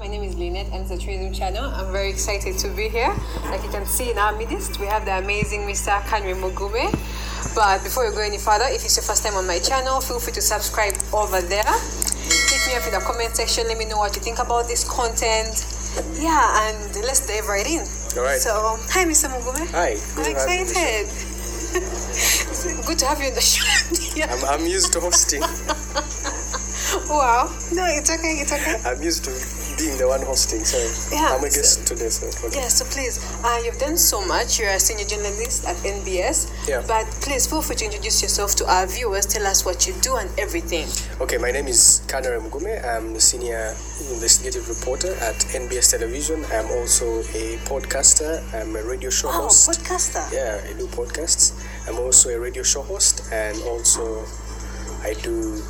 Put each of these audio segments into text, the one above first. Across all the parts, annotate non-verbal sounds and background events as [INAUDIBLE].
My name is Lynette and it's a tourism channel. I'm very excited to be here. Like you can see in our midst, we have the amazing Mr. Canary Mugume. But before we go any further, if it's your first time on my channel, feel free to subscribe over there. Hit me up in the comment section. Let me know what you think about this content. Yeah, and let's dive right in. All right. So, hi, Mr. Mugume. Hi. I'm good to have you on the show. excited. Good to have you in the show. [LAUGHS] [LAUGHS] yeah. I'm, I'm used to hosting. [LAUGHS] Wow. No, it's okay. It's okay. I'm used to being the one hosting, so Yeah, I'm a so- guest today. So okay. Yeah, so please, uh, you've done so much. You're a senior journalist at NBS. Yeah. But please feel free to introduce yourself to our viewers. Tell us what you do and everything. Okay, my name is Canary Mugume. I'm the senior investigative reporter at NBS Television. I'm also a podcaster. I'm a radio show Oh, host. podcaster. Yeah, I do podcasts. I'm also a radio show host, and also I do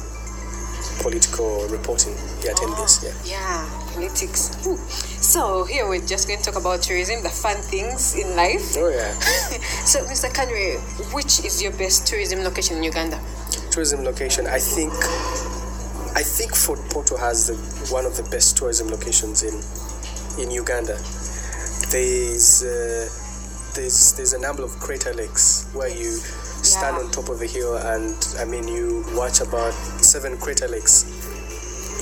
political reporting here NBS. Yeah. Yeah, politics. Ooh. So here we're just going to talk about tourism, the fun things in life. Oh yeah. [LAUGHS] so, Mr. Kanwe, which is your best tourism location in Uganda? tourism location. I think I think Fort Portal has the, one of the best tourism locations in in Uganda. There's uh, there's there's a number of crater lakes where you stand on top of a hill and I mean you watch about seven crater lakes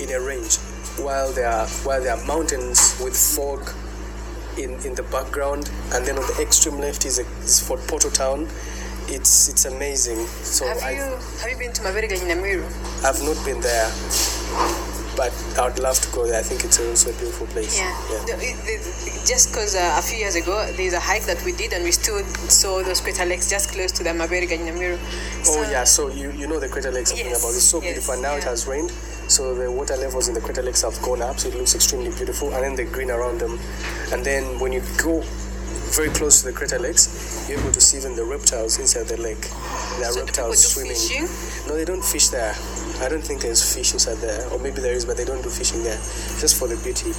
in a range while there are while there are mountains with fog in, in the background and then on the extreme left is, a, is Fort Portal town. It's it's amazing. So have you have you been to Maberega Nyamiru? I've not been there, but I would love to go there. I think it's also a beautiful place. Yeah. It- it- just because uh, a few years ago there's a hike that we did and we still saw those crater lakes just close to the Maberega Nyamiru. Oh yeah, so you, you know the crater lakes I'm Yes, about. It's so yes, beautiful. And now it has rained, so the water levels in the crater lakes have gone up, so it looks extremely beautiful. And then the green around them, and then when you go very close to the crater lakes, you're able to see even the reptiles inside the lake. There are So reptiles do swimming. fishing? No, they don't fish there. I don't think there's fish inside there, or maybe there is, but they don't do fishing there, just for the beauty.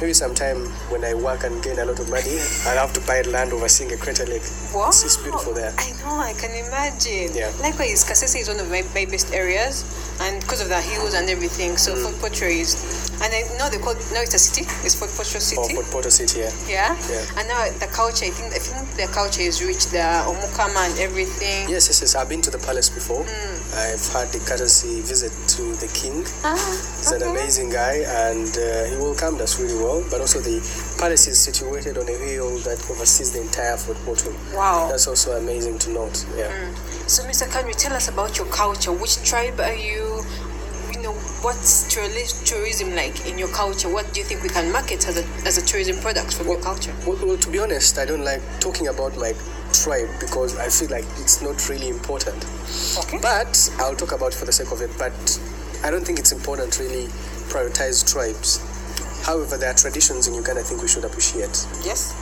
Maybe sometime when I work and gain a lot of money, I'll have to buy land a crater lake. Wow. It's, it's beautiful there. I know, I can imagine. Yeah. Likewise, Kasese is one of my, my best areas, and because of the hills and everything, so Mm. Fort Portal is, and I know they call now it's a city. It's Fort Portal Or City. Fort Portal City, yeah. yeah? Yeah. And now the culture, I think, I think the culture is rich. The Omukama and everything. Yes, yes, yes. I've been to the palace before. I've had the courtesy visit to the king. Ah, He's an amazing guy and uh, he welcomed us really well. But also, the palace is situated on a hill that oversees the entire Fort Portal. Wow. That's also amazing to note. Yeah. So, Mr. Canary, tell us about your culture. Which tribe are you? You know, what's tourism like in your culture? What do you think we can market as a, as a tourism product from your culture? Well, well, to be honest, I don't like talking about my tribe because I feel like it's not really important. Okay. But I'll talk about it for the sake of it. But I don't think it's important to really prioritize tribes. However, there are traditions in Uganda I think we should appreciate. Yes.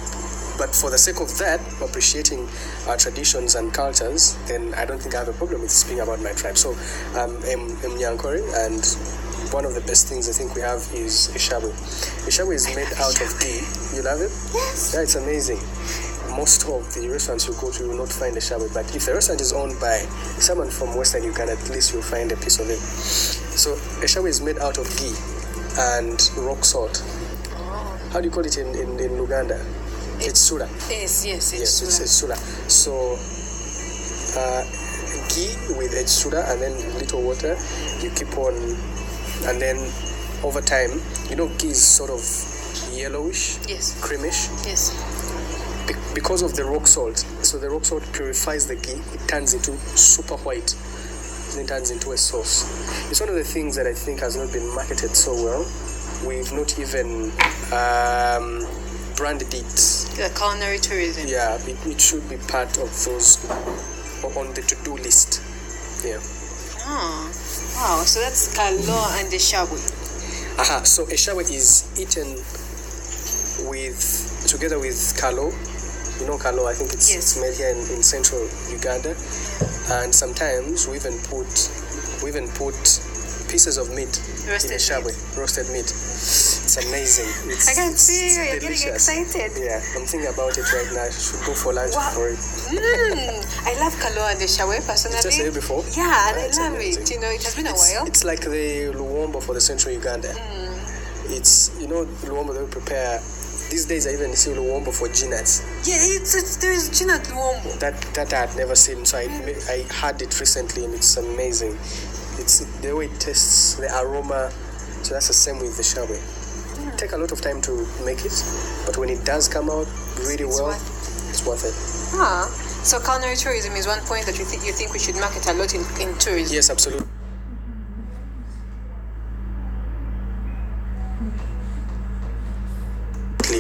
But for the sake of that, appreciating our traditions and cultures, then I don't think I have a problem with speaking about my tribe. So um, I'm, I'm Nyankore, and one of the best things I think we have is Ishabu. Ishabu is made out of ghee. You love it? Yes. Yeah, it's amazing. Most of the restaurants you go to, you will not find a shabu, but if the restaurant is owned by someone from Western Uganda, at least you'll find a piece of it. So a shabu is made out of ghee and rock salt. How do you call it in, in, in Uganda? It's sura. Yes, yes, it's Yes, it's, uh, it's sura. So uh, ghee with a sura and then little water. You keep on, and then over time, you know, ghee is sort of yellowish, yes, creamish yes. Be- because of the rock salt. So the rock salt purifies the ghee. It turns into super white. Then turns into a sauce. It's one of the things that I think has not been marketed so well. We've not even um, branded it. The culinary tourism. Yeah, it, it should be part of those on the to-do list. Yeah. Ah, wow. So that's kalo and the shabu. Aha. So eshawe is eaten with together with kalo. You know kalo. I think it's, Yes. it's made here in, in central Uganda, and sometimes we even put we even put pieces of meat Roasted in eshawe, roasted meat. It's amazing. It's, I can it's see you. You're getting excited. Yeah, I'm thinking about it right now. I should go for lunch Wow. for it. Mm, I love kalo and the shawe personally. Just it before? Yeah, and Ah, I it's love amazing. it. You know, it has been a while. it's like the Luwombo for the central Uganda. Mm. It's you know luwombo they prepare. These days I even see luwombo for ginnets. Yeah, it's, it's there is gin at Luwombo. That that I had never seen. So I I had it recently and it's amazing. It's the way it tastes, the aroma. So that's the same with the shawe. Take a lot of time to make it, but when it does come out really It's well, worth it's worth it. Ah, so culinary tourism is one point that you think you think we should market a lot in, in tourism. Yes, absolutely.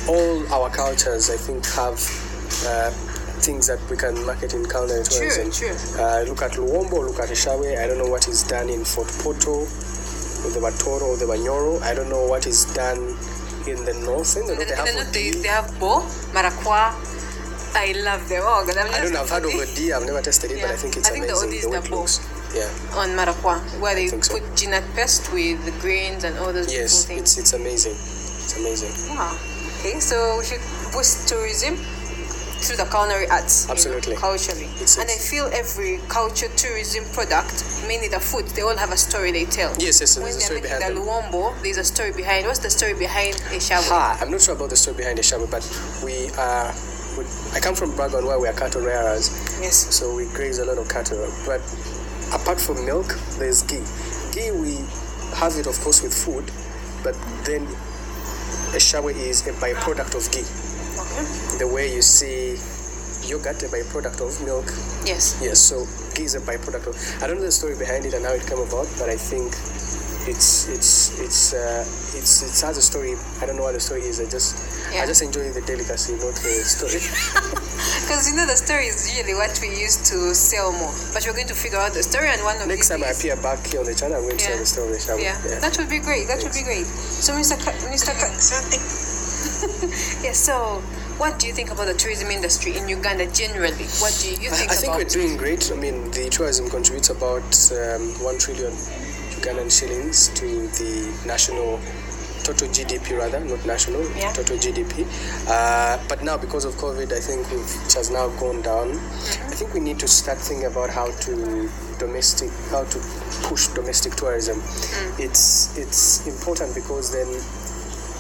All our cultures, I think, have uh, things that we can market in culinary True, true. Uh, look at Luwombo, look at Ishawe. I don't know what is done in Fort Portal, or the Batoro, or the Banyoro. I don't know what is done in the north. In the north, the, they have the north, they, they have bo, maracua. I love them. Oh, God, I'm I don't know. I've heard of Odi. I've never tasted it, but I think it's I think amazing is the way the it looks. Yeah. on maracua, where they so. put ginat pest with the grains and all those Yes, beautiful it's it's amazing. It's amazing. Wow. Okay, so we should boost tourism through the culinary arts. you know, Absolutely. culturally. It's- and I feel every culture tourism product, mainly the food, they all have a story they tell. Yes, yes. When There's a story behind the luwombo, there's a story behind. What's the story behind a shabu? Ah, I'm not sure about the story behind the shabu, but we are. We, I come from Bragon where we are cattle rearers, Yes. so we graze a lot of cattle. But apart from milk, there's ghee. Ghee we have it, of course, with food, but then a shabu is a byproduct of ghee. Okay. The way you see yogurt, a byproduct of milk. Yes. Yes, so ghee is a byproduct of. I don't know the story behind it and how it came about, but I think it's it's it's uh, it's it has a story. I don't know what the story is. I just Yeah. I just enjoy the delicacy, not the story. [LAUGHS] Because you know the story is usually what we use to sell more. But we're going to figure out the story and one of the Next these time I days- appear back here on the channel, I'm going to Yeah. tell the story. Shall we? Yeah, that would be great. That would be great. So, Mr. Ka- Mr. Ka- [LAUGHS] yes. So, what do you think about the tourism industry in Uganda generally? What do you I, think I think about? we're doing great. I mean, the tourism contributes about um, one trillion Ugandan shillings to the national total GDP, rather not national Yeah. total GDP. Uh, but now, because of COVID, I think it has now gone down. Mm-hmm. I think we need to start thinking about how to domestic, how to push domestic tourism. Mm. It's it's important because then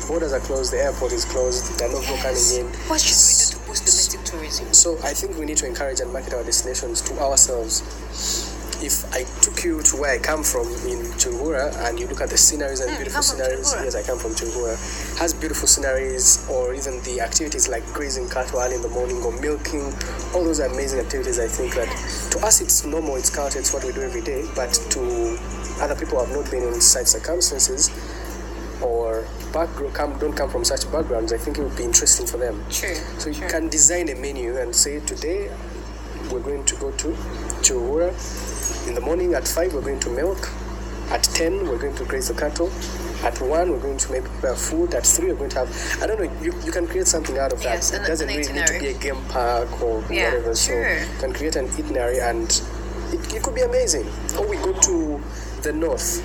borders are closed, the airport is closed, there are no people coming in. What should we do to boost domestic tourism? So I think we need to encourage and market our destinations to ourselves. If I took you to where I come from in Chungura and you look at the sceneries and you beautiful sceneries, yes, I come from Chungura, has beautiful sceneries or even the activities like grazing cattle early in the morning or milking, all those amazing activities. I think that to us it's normal, it's culture, it's what we do every day, but to other people who have not been in such circumstances or background, come, don't come from such backgrounds, I think it would be interesting for them. True. So you true. can design a menu and say today we're going to go to Chihuahua. In the morning at five we're going to milk. At ten we're going to graze the cattle. At one we're going to make prepare food. At three we're going to have I don't know, you, you can create something out of that. Yes, it doesn't really need to be a game park or Yeah, whatever. So sure. you can create an itinerary and it, it could be amazing. Or we go to the north.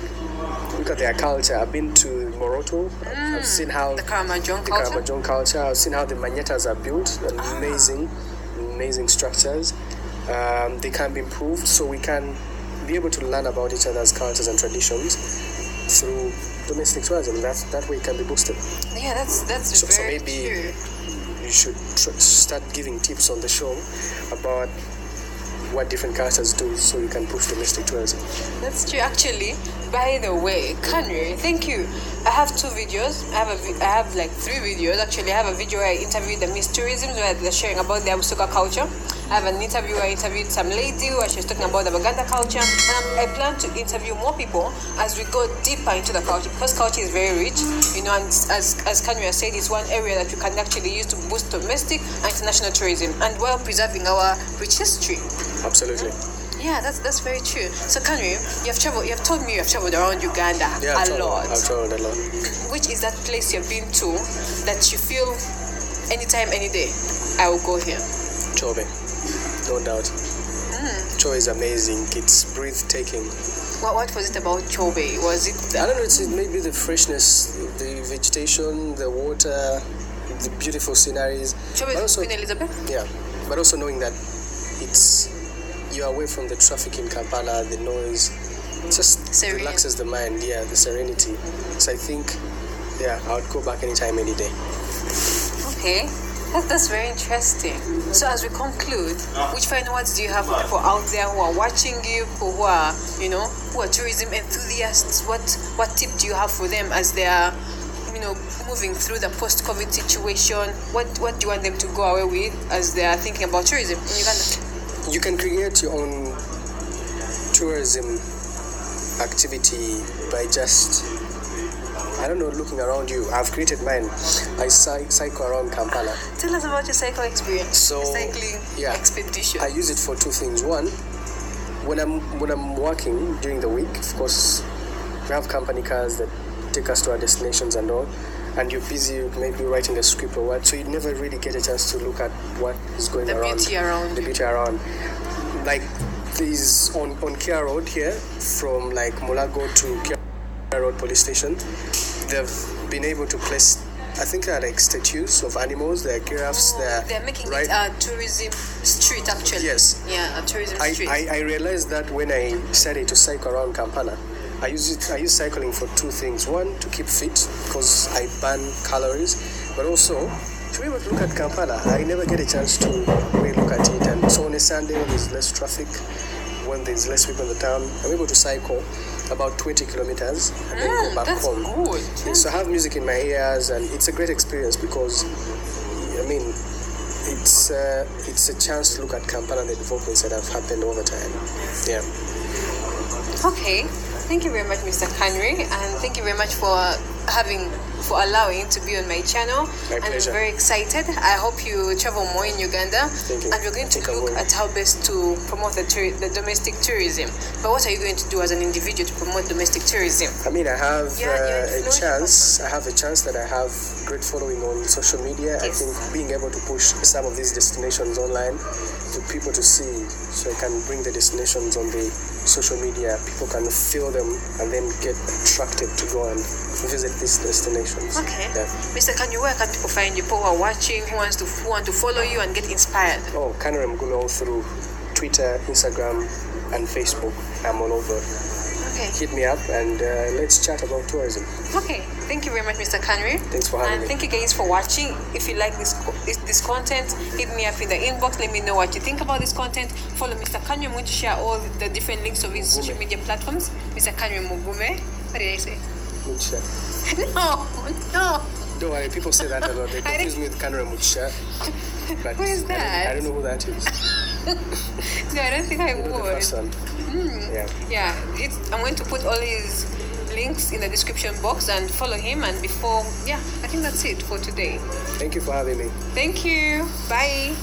Look at their culture. I've been to Moroto. I've- I've seen how Mm. The Karamojong culture. Culture. I've seen how the manyatas are built. Ah. Amazing, amazing structures. Um, they can be improved, so we can be able to learn about each other's cultures and traditions through domestic tourism. That that way it can be boosted. Yeah, that's that's So- so maybe- true. You should tr- start giving tips on the show about what different cultures do, so you can push domestic tourism. That's true. Actually, by the way, Canary, thank you. I have two videos. I have a I have like three videos. Actually, I have a video where I interviewed the Miss Tourism where they're sharing about their Busoga culture. I have an interview where I interviewed some lady where she's talking about the Baganda culture. And I'm, plan to interview more people as we go deeper into the culture because culture is very rich. You know, and as as has said, it's one area that we can actually use to boost domestic and international tourism, and while preserving our rich history. Absolutely. That's that's very true. So, Canary, you have traveled. You have told me you have traveled around Uganda Yeah, I've a traveled, lot. I've traveled a lot. Which is that place you've been to that you feel anytime, any day, I will go here. Chobe, no doubt. Hmm. Chobe is amazing. It's breathtaking. What what was it about Chobe? Was it I don't know. It's maybe the freshness, the vegetation, the water, the beautiful sceneries. Chobe is also, Queen Elizabeth? yeah, but also knowing that it's you're away from the traffic in Kampala, the noise, just Serene. relaxes the mind. Yeah, the serenity. So I think yeah, I would go back anytime, any day. Okay. That, that's very interesting. So as we conclude, which final words do you have for people out there who are watching you, who are, you know, who are tourism enthusiasts? What what tip do you have for them as they are, you know, moving through the post-COVID situation? What what do you want them to go away with as they are thinking about tourism in Uganda? You can create your own tourism activity by just I don't know, looking around you. I've created mine. I cycle around Kampala. Tell us about your cycle experience. So, cycling yeah. expedition. I use it for two things. One, when I'm when I'm working during the week, of course, we have company cars that take us to our destinations and all. And you're busy, maybe writing a script or what, so you never really get a chance to look at what is going The around. beauty around. The beauty around. Like these on on Kira Road here, from like Mulago to Kira Road Police Station, they've been able to place. I think they're like statues of animals. They're giraffes. they're They're making right. it a tourism street, actually. Yes. Yeah, a tourism I, street. I, I realized that when I started to cycle around Kampala. I use it. I use cycling for two things. One, to keep fit because I burn calories, but also to be able to look at Kampala. I never get a chance to really look at it. And so on a Sunday, when there's less traffic, when there's less people in the town, I'm able to cycle about 20 kilometers and then Mm, go back that's home. good. So I have music in my ears, and it's a great experience because, I mean, it's uh, it's a chance to look at Kampala and the developments that have happened over time. Yeah. Okay, thank you very much, Mr. Canary, and thank you very much for having for allowing to be on my channel. My pleasure. I'm very excited. I hope you travel more in Uganda. Thank you. And we're going to look at how best to promote the, the domestic tourism. But what are you going to do as an individual to promote domestic tourism? I mean, I have Yeah, uh, a chance. I have a chance that I have great following on social media. I think being able to push some of these destinations online to people to see, so I can bring the destinations on the social media. People can feel them and then get attracted to go and visit these destinations. Okay. Yeah. Mr. Canary, where can people find you? People who are watching, who wants to who want to follow you and get inspired. Oh, Kanram Gulo through Twitter, Instagram, and Facebook. I'm all over. Okay. Hit me up and uh, let's chat about tourism. Okay, thank you very much, Mr. Canary. Thanks for having and me. thank you guys for watching. If you like this, this this content, hit me up in the inbox. Let me know what you think about this content. Follow Mr. Canary. I'm going to share all the different links of his social media platforms. Mr. Canary Mugume. What did I say? Chat. [LAUGHS] No, no. Don't worry, people say that a lot. They [LAUGHS] confuse me with Kanram Mutsha. [LAUGHS] But Who is I don't- that? I don't know who that is. No, I don't think I You know the would. First. Yeah. Yeah, it's, I'm going to put all his links in the description box and follow him. And before, yeah, I think that's it for today. Thank you for having me. Thank you. Bye.